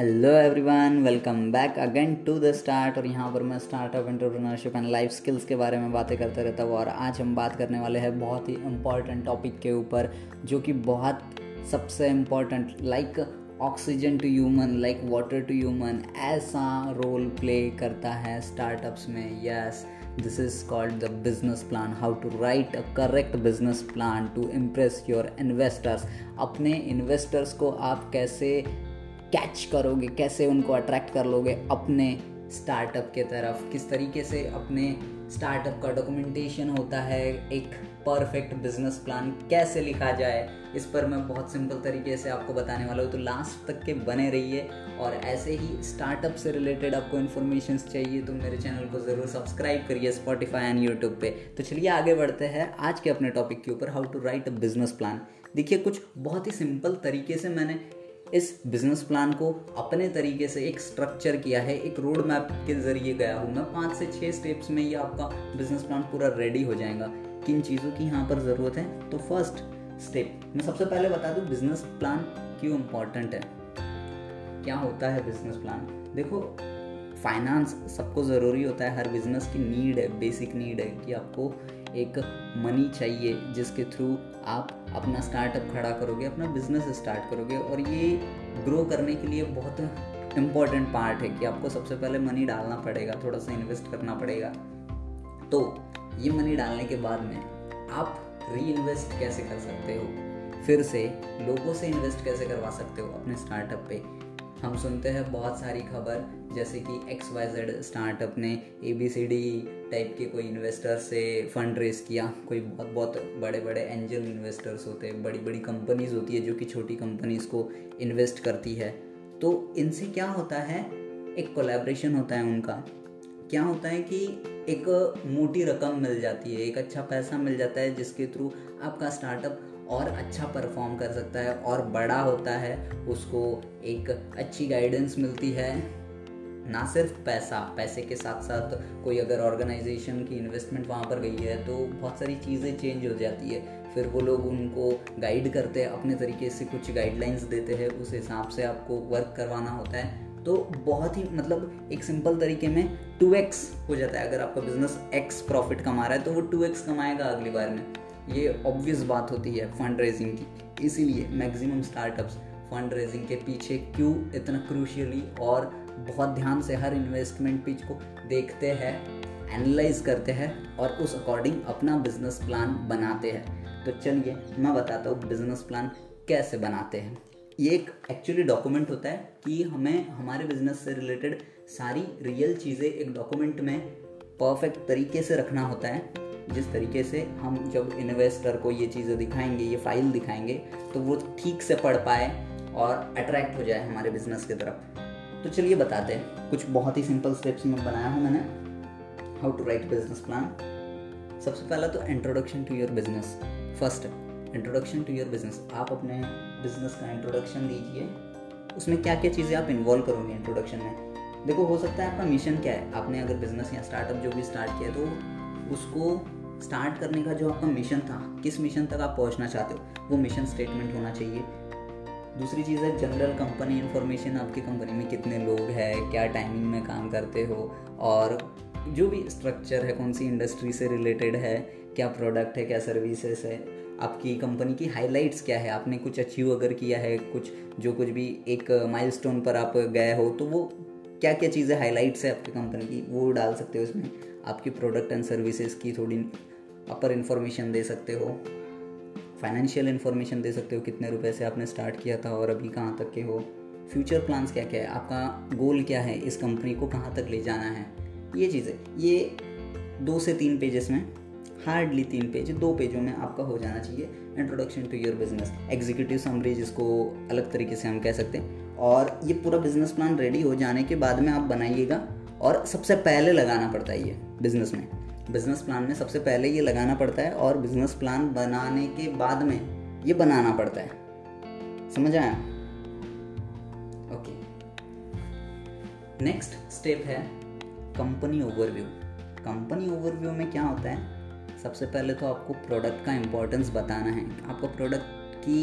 Hello everyone welcome back again to the start और यहाँ पर मैं startup entrepreneurship and life skills के बारे में बातें करते रहता हूँ। और आज हम बात करने वाले हैं बहुत ही इंपॉर्टेंट टॉपिक के ऊपर, जो कि बहुत सबसे important like oxygen to human like water to human ऐसा रोल प्ले करता है स्टार्टअप्स में। Yes this is called the business plan how to write a correct business plan to impress your investors अपने इन्वेस्टर्स को आप कैसे catch करोगे, कैसे उनको अट्रैक्ट कर लोगे अपने स्टार्टअप के तरफ़? किस तरीके से अपने स्टार्टअप का डॉक्यूमेंटेशन होता है? एक परफेक्ट बिज़नेस प्लान कैसे लिखा जाए? इस पर मैं बहुत सिंपल तरीके से आपको बताने वाला हूँ। तो लास्ट तक के बने रहिए और ऐसे ही स्टार्टअप से रिलेटेड आपको इन्फॉर्मेशन चाहिए तो मेरे चैनल को ज़रूर सब्सक्राइब करिए स्पॉटिफाई एंड यूट्यूब पे। तो चलिए आगे बढ़ते हैं। आज के अपने टॉपिक के ऊपर how to write a business plan देखिए, कुछ बहुत ही सिंपल तरीके से मैंने इस बिज़नेस प्लान को अपने तरीके से एक स्ट्रक्चर किया है, एक रोड मैप के ज़रिए गया हूँ मैं। पाँच से छः स्टेप्स में ये आपका बिज़नेस प्लान पूरा रेडी हो जाएगा। किन चीज़ों की यहाँ पर ज़रूरत है? तो फ़र्स्ट स्टेप मैं सबसे पहले बता दूँ बिज़नेस प्लान क्यों इम्पोर्टेंट है? क्या होता है बिज़नेस प्लान देखो फाइनेंस सबको ज़रूरी होता है, हर बिज़नेस की नीड है बेसिक नीड है कि आपको एक मनी चाहिए, जिसके थ्रू आप अपना स्टार्टअप खड़ा करोगे, अपना बिज़नेस स्टार्ट करोगे और ये ग्रो करने के लिए बहुत इंपॉर्टेंट पार्ट है कि आपको सबसे पहले मनी डालना पड़ेगा, थोड़ा सा इन्वेस्ट करना पड़ेगा। तो ये मनी डालने के बाद में आप री इन्वेस्ट कैसे कर सकते हो? फिर से लोगों से इन्वेस्ट कैसे करवा सकते हो अपने स्टार्टअप पे? हम सुनते हैं बहुत सारी खबर, जैसे कि एक्स वाई जेड स्टार्टअप ने A B C D type के कोई इन्वेस्टर से फंड रेस किया। कोई बहुत बहुत बड़े बड़े एंजल इन्वेस्टर्स होते हैं बड़ी बड़ी कंपनीज़ होती है जो कि छोटी कंपनीज़ को इन्वेस्ट करती है। तो इनसे क्या होता है? एक कोलेब्रेशन होता है उनका। क्या होता है कि एक मोटी रकम मिल जाती है, एक अच्छा पैसा मिल जाता है, जिसके थ्रू आपका स्टार्टअप और अच्छा परफॉर्म कर सकता है और बड़ा होता है, उसको एक अच्छी गाइडेंस मिलती है। ना सिर्फ़ पैसा, पैसे के साथ साथ कोई अगर ऑर्गेनाइजेशन की इन्वेस्टमेंट वहाँ पर गई है तो बहुत सारी चीज़ें चेंज हो जाती है। फिर वो लोग उनको गाइड करते हैं, अपने तरीके से कुछ गाइडलाइंस देते हैं, उस हिसाब से आपको वर्क करवाना होता है। तो बहुत ही मतलब एक सिंपल तरीके में टू एक्स हो जाता है। अगर आपका बिज़नेस एक्स प्रॉफिट कमा रहा है तो वो टू एक्स कमाएगा अगली बार में। ये ऑब्वियस बात होती है फंड रेजिंग की। इसीलिए मैक्सिमम स्टार्टअप्स फंड रेजिंग के पीछे क्यों इतना क्रूशियली और बहुत ध्यान से हर इन्वेस्टमेंट पिच को देखते हैं एनालाइज करते हैं और उस अकॉर्डिंग अपना बिज़नेस प्लान बनाते हैं। तो चलिए, मैं बताता हूँ बिज़नेस प्लान कैसे बनाते हैं। ये एक एक्चुअली डॉक्यूमेंट होता है कि हमें, हमारे बिज़नेस से रिलेटेड सारी रियल चीज़ें एक डॉक्यूमेंट में परफेक्ट तरीके से रखना होता है। जिस तरीके से हम जब इन्वेस्टर को ये चीज़ें दिखाएँगे, ये फ़ाइल दिखाएँगे तो वो ठीक से पढ़ पाए और अट्रैक्ट हो जाए हमारे बिज़नेस की तरफ़। तो चलिए बताते हैं। कुछ बहुत ही सिंपल स्टेप्स में बनाया हूँ मैंने। How to write business plan सबसे पहला तो introduction to your business first introduction to your business आप अपने बिज़नेस का इंट्रोडक्शन दीजिए उसमें क्या क्या चीज़ें आप इन्वॉल्व करोगे इंट्रोडक्शन में? देखो, हो सकता है आपका मिशन क्या है। आपने अगर बिज़नेस या स्टार्टअप जो भी स्टार्ट किया तो उसको स्टार्ट करने का जो आपका मिशन था, किस मिशन तक आप पहुँचना चाहते हो, वो मिशन स्टेटमेंट होना चाहिए। दूसरी चीज़ है जनरल कंपनी इन्फॉर्मेशन आपकी कंपनी में कितने लोग हैं, क्या टाइमिंग में काम करते हो, और जो भी स्ट्रक्चर है, कौन सी इंडस्ट्री से रिलेटेड है, क्या प्रोडक्ट है, क्या सर्विसेज़ है, आपकी कंपनी की हाइलाइट्स क्या है? आपने कुछ अचीव अगर किया है, कुछ, जो कुछ भी एक माइलस्टोन पर आप गए हो तो वो क्या क्या चीज़ें हाईलाइट्स है आपकी कंपनी की, वो डाल सकते हो इसमें आपकी प्रोडक्ट एंड सर्विसेज़ की थोड़ी अपर इन्फॉर्मेशन दे सकते हो फाइनेंशियल इन्फॉर्मेशन दे सकते हो, कितने रुपए से आपने स्टार्ट किया था और अभी कहाँ तक के हो फ्यूचर प्लान्स क्या क्या है, आपका गोल क्या है, इस कंपनी को कहाँ तक ले जाना है, ये चीज़ें, ये दो से तीन पेजेस में हार्डली तीन पेज दो पेजों में आपका हो जाना चाहिए introduction to your business executive summary जिसको अलग तरीके से हम कह सकते हैं, और ये पूरा बिज़नेस प्लान रेडी हो जाने के बाद में आप बनाइएगा, और सबसे पहले लगाना पड़ता है ये बिज़नेस में। बिज़नेस प्लान में सबसे पहले ये लगाना पड़ता है और बिज़नेस प्लान बनाने के बाद में ये बनाना पड़ता है। समझ आया? ओके नेक्स्ट स्टेप है कंपनी ओवरव्यू कंपनी ओवरव्यू में क्या होता है? सबसे पहले तो आपको प्रोडक्ट का इम्पोर्टेंस बताना है। आपको प्रोडक्ट की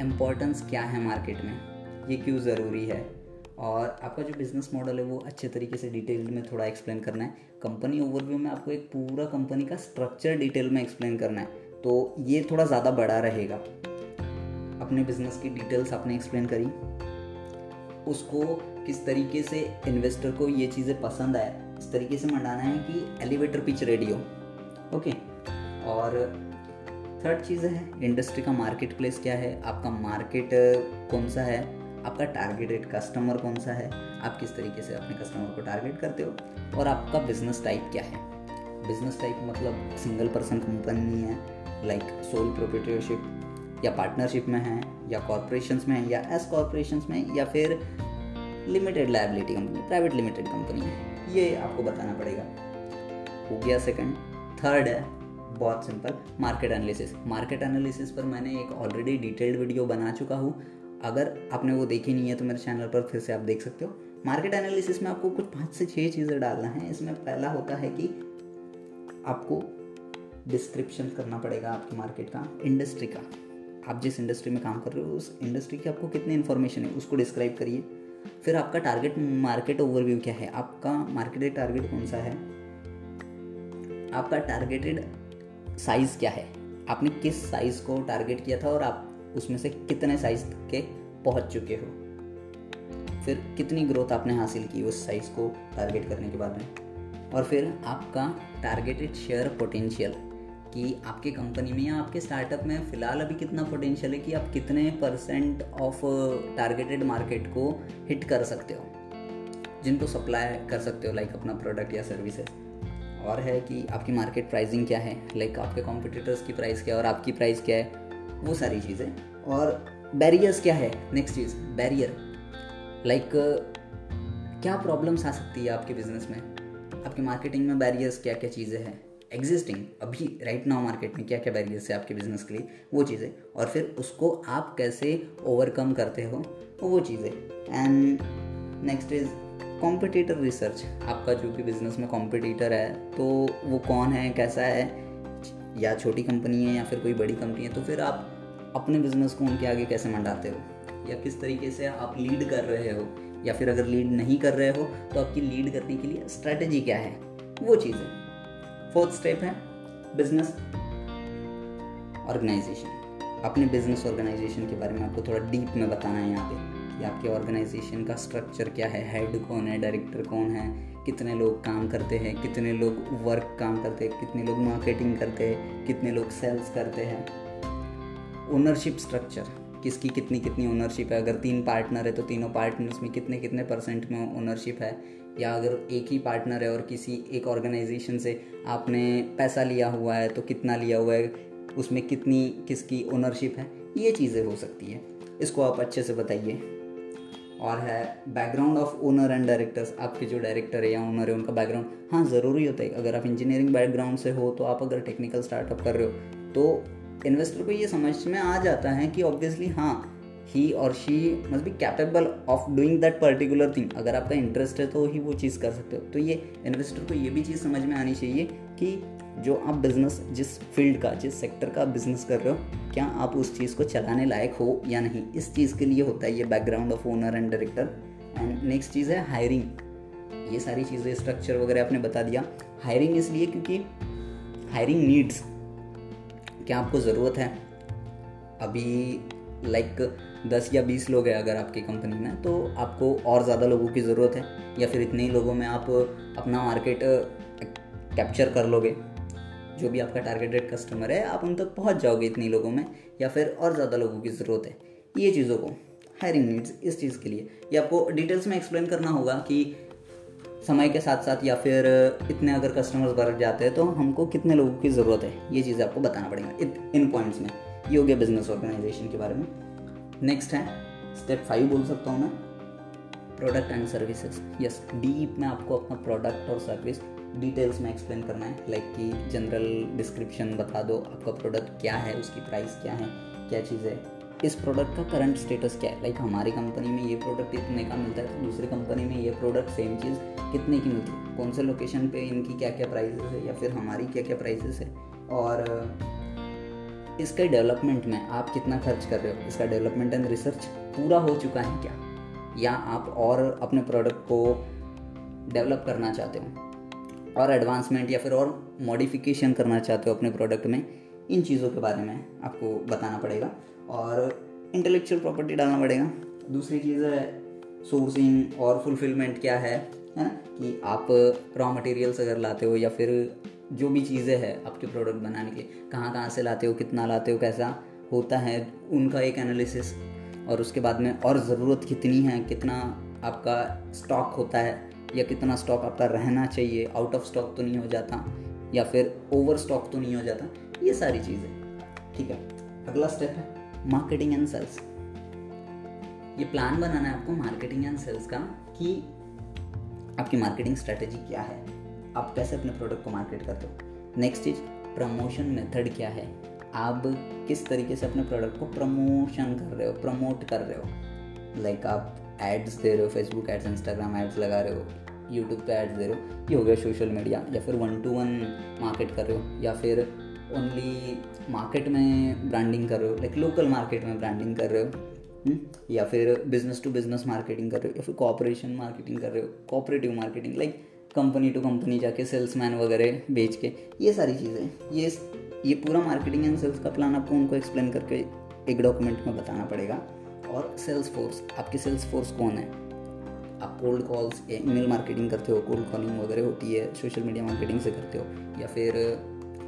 इम्पोर्टेंस क्या है मार्केट में? ये क्यों ज़रूरी है? और आपका जो बिज़नेस मॉडल है वो अच्छे तरीके से डिटेल में थोड़ा एक्सप्लेन करना है। कंपनी ओवरव्यू में आपको एक पूरा कंपनी का स्ट्रक्चर डिटेल में एक्सप्लेन करना है। तो ये थोड़ा ज़्यादा बड़ा रहेगा। अपने बिज़नेस की डिटेल्स आपने एक्सप्लेन करी। उसको किस तरीके से इन्वेस्टर को ये चीज़ें पसंद आए, इस तरीके से मंडाना है कि एलिवेटर पिच रेडियो ओके और थर्ड चीज़ है इंडस्ट्री का मार्केट प्लेस क्या है? आपका मार्केट कौन सा है? आपका टारगेटेड कस्टमर कौन सा है? आप किस तरीके से अपने कस्टमर को टारगेट करते हो? और आपका बिज़नेस टाइप क्या है? बिज़नेस टाइप मतलब सिंगल पर्सन कंपनी है लाइक सोल प्रोप्रेटरशिप या पार्टनरशिप में है, या कॉरपोरेशन में है, या एस कॉरपोरेशन में, या फिर limited liability company private limited company है। ये आपको बताना पड़ेगा। हो गया सेकंड थर्ड है, बहुत simple market analysis market analysis पर मैंने एक ऑलरेडी डिटेल्ड वीडियो बना चुका हूँ। अगर आपने वो देखी नहीं है तो मेरे चैनल पर फिर से आप देख सकते हो। मार्केट एनालिसिस में आपको कुछ पाँच से छः चीज़ें डालना है। इसमें पहला होता है कि आपको डिस्क्रिप्शन करना पड़ेगा आपकी मार्केट का इंडस्ट्री का। आप जिस इंडस्ट्री में काम कर रहे हो, उस इंडस्ट्री की आपको कितनी इन्फॉर्मेशन है, उसको डिस्क्राइब करिए। फिर आपका टारगेट मार्केट ओवरव्यू क्या है? आपका मार्केटेड टारगेट कौन सा है? आपका टारगेटेड साइज़ क्या है? आपने किस साइज़ को टारगेट किया था और आप उसमें से कितने साइज़ के पहुँच चुके हो? फिर कितनी ग्रोथ आपने हासिल की उस साइज़ को टारगेट करने के बाद में? और फिर आपका टारगेटेड शेयर पोटेंशियल कि आपके कंपनी में या आपके स्टार्टअप में फ़िलहाल अभी कितना पोटेंशियल है कि आप कितने परसेंट ऑफ़ टारगेटेड मार्केट को हिट कर सकते हो? जिनको सप्लाई कर सकते हो लाइक अपना प्रोडक्ट या सर्विसेज़ और है कि आपकी मार्केट प्राइसिंग क्या है? लाइक आपके कॉम्पिटिटर्स की प्राइस क्या है और आपकी प्राइस क्या है? वो सारी चीज़ें। और बैरियर्स क्या है? नेक्स्ट चीज़ बैरियर लाइक क्या प्रॉब्लम्स आ सकती है आपके बिज़नेस में? आपकी मार्केटिंग में बैरियर्स क्या क्या चीज़ें हैं? एग्जिस्टिंग अभी राइट नाउ मार्केट में क्या क्या बैरियर्स है आपके बिज़नेस के लिए? वो चीज़ें। और फिर उसको आप कैसे ओवरकम करते हो? वो चीज़ें। And next is competitor research आपका जो भी बिज़नेस में कॉम्पिटिटर है तो वो कौन है? कैसा है? या छोटी कंपनी है या फिर कोई बड़ी कंपनी है तो फिर आप अपने बिज़नेस को उनके आगे कैसे मंडाते हो? या किस तरीके से आप लीड कर रहे हो? या फिर अगर लीड नहीं कर रहे हो तो आपकी लीड करने के लिए स्ट्रैटेजी क्या है? वो चीज़। है फोर्थ स्टेप है बिज़नेस ऑर्गेनाइजेशन अपने बिज़नेस ऑर्गेनाइजेशन के बारे में आपको थोड़ा डीप में बताना है यहाँ पे। कि आपके ऑर्गेनाइजेशन का स्ट्रक्चर क्या है? हेड कौन है? डायरेक्टर कौन है? कितने लोग काम करते हैं? कितने लोग वर्क काम करते हैं? कितने लोग मार्केटिंग करते हैं? कितने लोग सेल्स करते हैं? ओनरशिप स्ट्रक्चर किसकी कितनी कितनी ओनरशिप है? अगर तीन पार्टनर है तो तीनों पार्टनर्स में कितने कितने परसेंट में ओनरशिप है? या अगर एक ही पार्टनर है और किसी एक ऑर्गेनाइजेशन से आपने पैसा लिया हुआ है तो कितना लिया हुआ है? उसमें कितनी किसकी ओनरशिप है? ये चीज़ें हो सकती है। इसको आप अच्छे से बताइए। और है background of owner and directors आपके जो डायरेक्टर है या ओनर है, उनका बैकग्राउंड हाँ ज़रूरी होता है। अगर आप इंजीनियरिंग बैकग्राउंड से हो तो आप अगर टेक्निकल स्टार्टअप कर रहे हो तो इन्वेस्टर को ये समझ में आ जाता है कि ऑब्वियसली हाँ ही और she must be capable of doing that particular thing अगर आपका इंटरेस्ट है तो ही वो चीज़ कर सकते हो। तो ये इन्वेस्टर को ये भी चीज़ समझ में आनी चाहिए कि जो आप बिज़नेस जिस फ़ील्ड का जिस सेक्टर का बिज़नेस कर रहे हो क्या आप उस चीज़ को चलाने लायक हो या नहीं? इस चीज़ के लिए होता है ये background of owner and director and next चीज़ है हायरिंग ये सारी चीज़ें स्ट्रक्चर वगैरह आपने बता दिया. हायरिंग इसलिए क्योंकि हायरिंग नीड्स क्या आपको ज़रूरत है? अभी लाइक like, दस या बीस लोग हैं अगर आपकी कंपनी में तो आपको और ज़्यादा लोगों की ज़रूरत है. या फिर इतने ही लोगों में आप अपना मार्केट कैप्चर कर लोगे. जो भी आपका टारगेटेड कस्टमर है, आप उन तक पहुँच जाओगे इतने लोगों में, या फिर और ज़्यादा लोगों की ज़रूरत है। ये चीज़ों को हायरिंग नीड्स इस चीज़ के लिए। ये आपको डिटेल्स में एक्सप्लेन करना होगा कि समय के साथ साथ या फिर इतने अगर कस्टमर्स बढ़ जाते हैं तो हमको कितने लोगों की ज़रूरत है? ये चीज़ें आपको बताना पड़ेगा इन पॉइंट्स में। ये हो गया बिज़नेस ऑर्गेनाइजेशन के बारे में। नेक्स्ट है स्टेप फाइव बोल सकता हूँ मैं। Product and services yes deep में आपको अपना प्रोडक्ट और सर्विस डिटेल्स में एक्सप्लेन करना है लाइक कि जनरल डिस्क्रिप्शन बता दो, आपका प्रोडक्ट क्या है, उसकी प्राइस क्या है, क्या चीज़ है। इस प्रोडक्ट का करंट स्टेटस क्या है? लाइक हमारी कंपनी में ये प्रोडक्ट इतने का मिलता है तो दूसरी कंपनी में ये प्रोडक्ट सेम चीज़ कितने की मिलती है? कौन से लोकेशन पे इनकी क्या क्या प्राइजेस है या फिर हमारी क्या क्या प्राइजेस है? और इसके डेवलपमेंट में आप कितना खर्च कर रहे हो? इसका डेवलपमेंट एंड रिसर्च पूरा हो चुका है क्या? या आप और अपने प्रोडक्ट को डेवलप करना चाहते हो? और एडवांसमेंट या फिर और मॉडिफिकेशन करना चाहते हो अपने प्रोडक्ट में, इन चीज़ों के बारे में आपको बताना पड़ेगा और इंटेलेक्चुअल प्रॉपर्टी डालना पड़ेगा। दूसरी चीज़ है सोर्सिंग और फुलफिलमेंट क्या है है ना? कि आप रॉ मटेरियल्स अगर लाते हो या फिर जो भी चीज़ें हैं आपके प्रोडक्ट बनाने के कहाँ कहाँ से लाते हो, कितना लाते हो, कैसा होता है, उनका एक एनालिसिस और उसके बाद में और ज़रूरत कितनी है, कितना आपका स्टॉक होता है या कितना स्टॉक आपका रहना चाहिए आउट ऑफ़ स्टॉक तो नहीं हो जाता, या फिर ओवर स्टॉक तो नहीं हो जाता, ये सारी चीज़ें, ठीक है? अगला स्टेप है मार्केटिंग एंड सेल्स ये प्लान बनाना है आपको मार्केटिंग एंड सेल्स का कि आपकी मार्केटिंग स्ट्रेटेजी क्या है, आप कैसे अपने प्रोडक्ट को मार्केट करते हो। नेक्स्ट चीज़ प्रमोशन मेथड क्या है, आप किस तरीके से अपने प्रोडक्ट को प्रमोशन कर रहे हो प्रमोट कर रहे हो। लाइक like आप एड्स दे रहे हो फेसबुक एड्स इंस्टाग्राम एड्स लगा रहे हो यूट्यूब पे एड्स दे रहे हो, ये हो गया सोशल मीडिया या फिर वन टू वन मार्केट कर रहे हो या फिर ओनली मार्केट में ब्रांडिंग कर रहे हो लाइक लोकल मार्केट में ब्रांडिंग कर रहे हो हम्म? या फिर बिज़नेस टू बिज़नेस मार्केटिंग कर रहे हो, या फिर कॉपरेशन मार्केटिंग कर रहे हो cooperative marketing like company to company जाके सेल्समैन वगैरह बेच के, ये सारी चीज़ें ये ये पूरा मार्केटिंग एंड सेल्स का प्लान आपको उनको एक्सप्लेन करके एक डॉक्यूमेंट में बताना पड़ेगा और सेल्स फोर्स आपकी सेल्स फोर्स कौन है? आप कोल्ड कॉल्स या ईमेल मार्केटिंग करते हो कोल्ड कॉलिंग वगैरह होती है सोशल मीडिया मार्केटिंग से करते हो, या फिर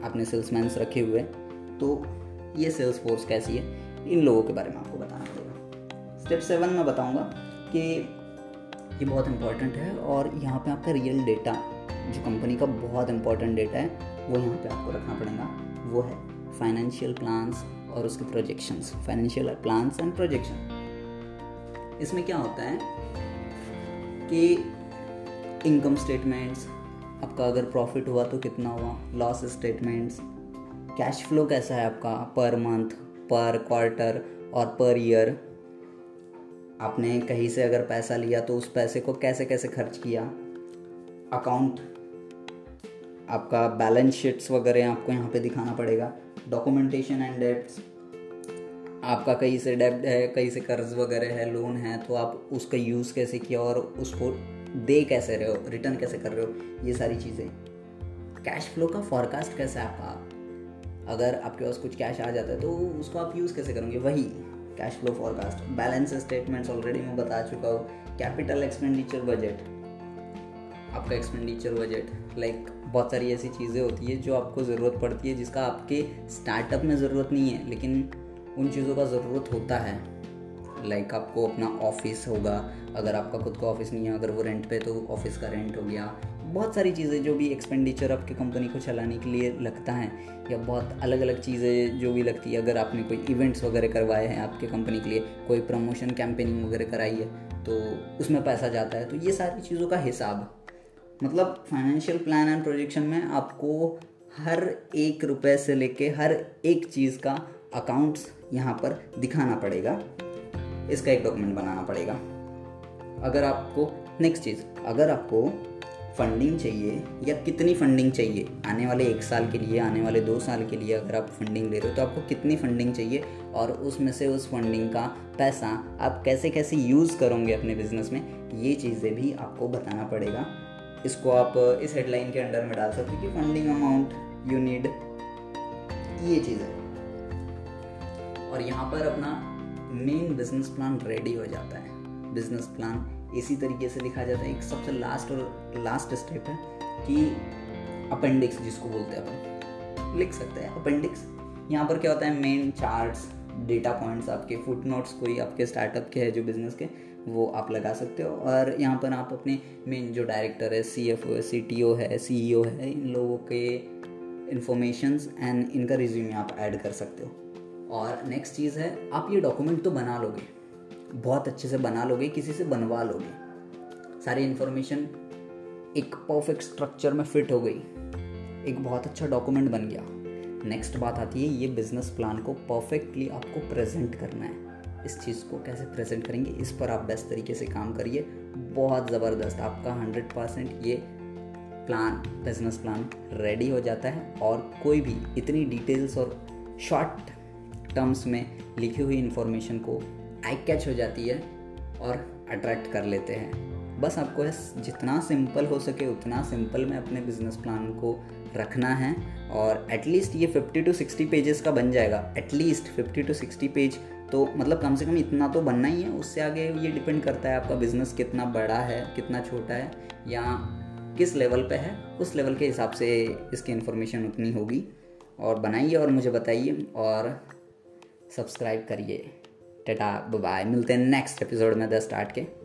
आपने सेल्समैन्स रखे हुए हैं तो ये सेल्स फोर्स कैसी है? इन लोगों के बारे में आपको बताना पड़ेगा। स्टेप सेवन में बताऊँगा कि ये बहुत इंपॉर्टेंट है और यहाँ पे आपका रियल डेटा जो कंपनी का बहुत इंपॉर्टेंट डेटा है, वो यहाँ पे आपको रखना पड़ेगा, वो है फाइनेंशियल प्लान्स और उसके projections financial plans and projection इसमें क्या होता है कि इनकम स्टेटमेंट्स आपका अगर प्रॉफिट हुआ तो कितना हुआ? लॉस स्टेटमेंट्स कैश फ्लो कैसा है आपका? पर मंथ पर क्वार्टर और पर ईयर आपने कहीं से अगर पैसा लिया तो उस पैसे को कैसे कैसे खर्च किया? अकाउंट आपका बैलेंस शीट्स वगैरह आपको यहाँ पे दिखाना पड़ेगा। डॉक्यूमेंटेशन एंड डेट्स आपका कहीं से डेब्ट है, कहीं से कर्ज वगैरह है लोन है तो आप उसका यूज़ कैसे किया और उसको दे कैसे रहे हो रिटर्न कैसे कर रहे हो, ये सारी चीज़ें। कैश फ्लो का फॉरकास्ट कैसे है आपका? अगर आपके पास कुछ कैश आ जाता है तो उसको आप यूज़ कैसे करोगे? वही cash flow forecast balance statements already मैं बता चुका हूँ। कैपिटल एक्सपेंडिचर बजट आपका एक्सपेंडिचर बजट लाइक बहुत सारी ऐसी चीज़ें होती है जो आपको ज़रूरत पड़ती है, जिसका आपके स्टार्टअप में ज़रूरत नहीं है, लेकिन उन चीज़ों का ज़रूरत होता है। लाइक like, आपको अपना ऑफ़िस होगा, अगर आपका खुद का ऑफ़िस नहीं है, अगर वो रेंट पे तो ऑफ़िस का रेंट हो गया। बहुत सारी चीज़ें जो भी एक्सपेंडिचर आपकी कंपनी को चलाने के लिए लगता है, या बहुत अलग अलग चीज़ें जो भी लगती है, अगर आपने कोई इवेंट्स वगैरह करवाए हैं आपके कंपनी के लिए, कोई प्रमोशन कैंपेनिंग वगैरह कराई है तो उसमें पैसा जाता है तो ये सारी चीज़ों का हिसाब। मतलब फाइनेंशियल प्लान एंड प्रोजेक्शन में आपको हर एक रुपए से लेके हर एक चीज़ का अकाउंट्स यहाँ पर दिखाना पड़ेगा। इसका एक डॉक्यूमेंट बनाना पड़ेगा। अगर आपको नेक्स्ट चीज़, अगर आपको फंडिंग चाहिए या कितनी फंडिंग चाहिए, आने वाले एक साल के लिए, आने वाले दो साल के लिए अगर आप फंडिंग ले रहे हो तो आपको कितनी फंडिंग चाहिए और उसमें से उस फंडिंग का पैसा आप कैसे कैसे यूज़ करोगे अपने बिज़नेस में, ये चीज़ें भी आपको बताना पड़ेगा। इसको आप इस हेडलाइन के अंडर में डाल सकते हो कि फंडिंग अमाउंट यू नीड ये चीज़ है। और यहाँ पर अपना मेन बिज़नेस प्लान रेडी हो जाता है। बिज़नेस प्लान इसी तरीके से लिखा जाता है। एक सबसे लास्ट और लास्ट स्टेप है कि अपेंडिक्स जिसको बोलते हैं अपन, लिख सकते हैं अपेंडिक्स यहाँ पर क्या होता है मेन चार्ट्स डेटा पॉइंट्स आपके फुट नोट्स कोई आपके स्टार्टअप के है जो बिज़नेस के। वो आप लगा सकते हो। और यहाँ पर आप अपने मेन जो डायरेक्टर है सी एफ़ ओ है सी टी ओ है सी ई ओ है, इन लोगों के इन्फॉर्मेशंस एंड इनका रिज्यूम आप ऐड कर सकते हो। और नेक्स्ट चीज़ है, आप ये डॉक्यूमेंट तो बना लोगे। बहुत अच्छे से बना लोगे, किसी से बनवा लोगे। सारी इन्फॉर्मेशन एक परफेक्ट स्ट्रक्चर में फिट हो गई। एक बहुत अच्छा डॉक्यूमेंट बन गया। नेक्स्ट बात आती है, ये बिज़नेस प्लान को परफेक्टली आपको प्रेजेंट करना है। इस चीज़ को कैसे प्रेजेंट करेंगे, इस पर आप बेस्ट तरीके से काम करिए। बहुत ज़बरदस्त, आपका हंड्रेड परसेंट ये प्लान, बिज़नेस प्लान रेडी हो जाता है। और कोई भी इतनी डिटेल्स और शॉर्ट टर्म्स में लिखी हुई इन्फॉर्मेशन को आई कैच हो जाती है और अट्रैक्ट कर लेते हैं। बस आपको जितना सिंपल हो सके उतना सिंपल में अपने बिज़नेस प्लान को रखना है। और एटलीस्ट ये 50 टू 60 पेजेस का बन जाएगा। एटलीस्ट 50 टू 60 पेज तो मतलब कम से कम इतना तो बनना ही है, उससे आगे ये डिपेंड करता है आपका बिज़नेस कितना बड़ा है, कितना छोटा है, या किस लेवल पे है, उस लेवल के हिसाब से इसकी इन्फॉर्मेशन उतनी होगी। और बनाइए और मुझे बताइए और सब्सक्राइब करिए। टाटा बाय मिलते हैं नेक्स्ट एपिसोड में द स्टार्ट के।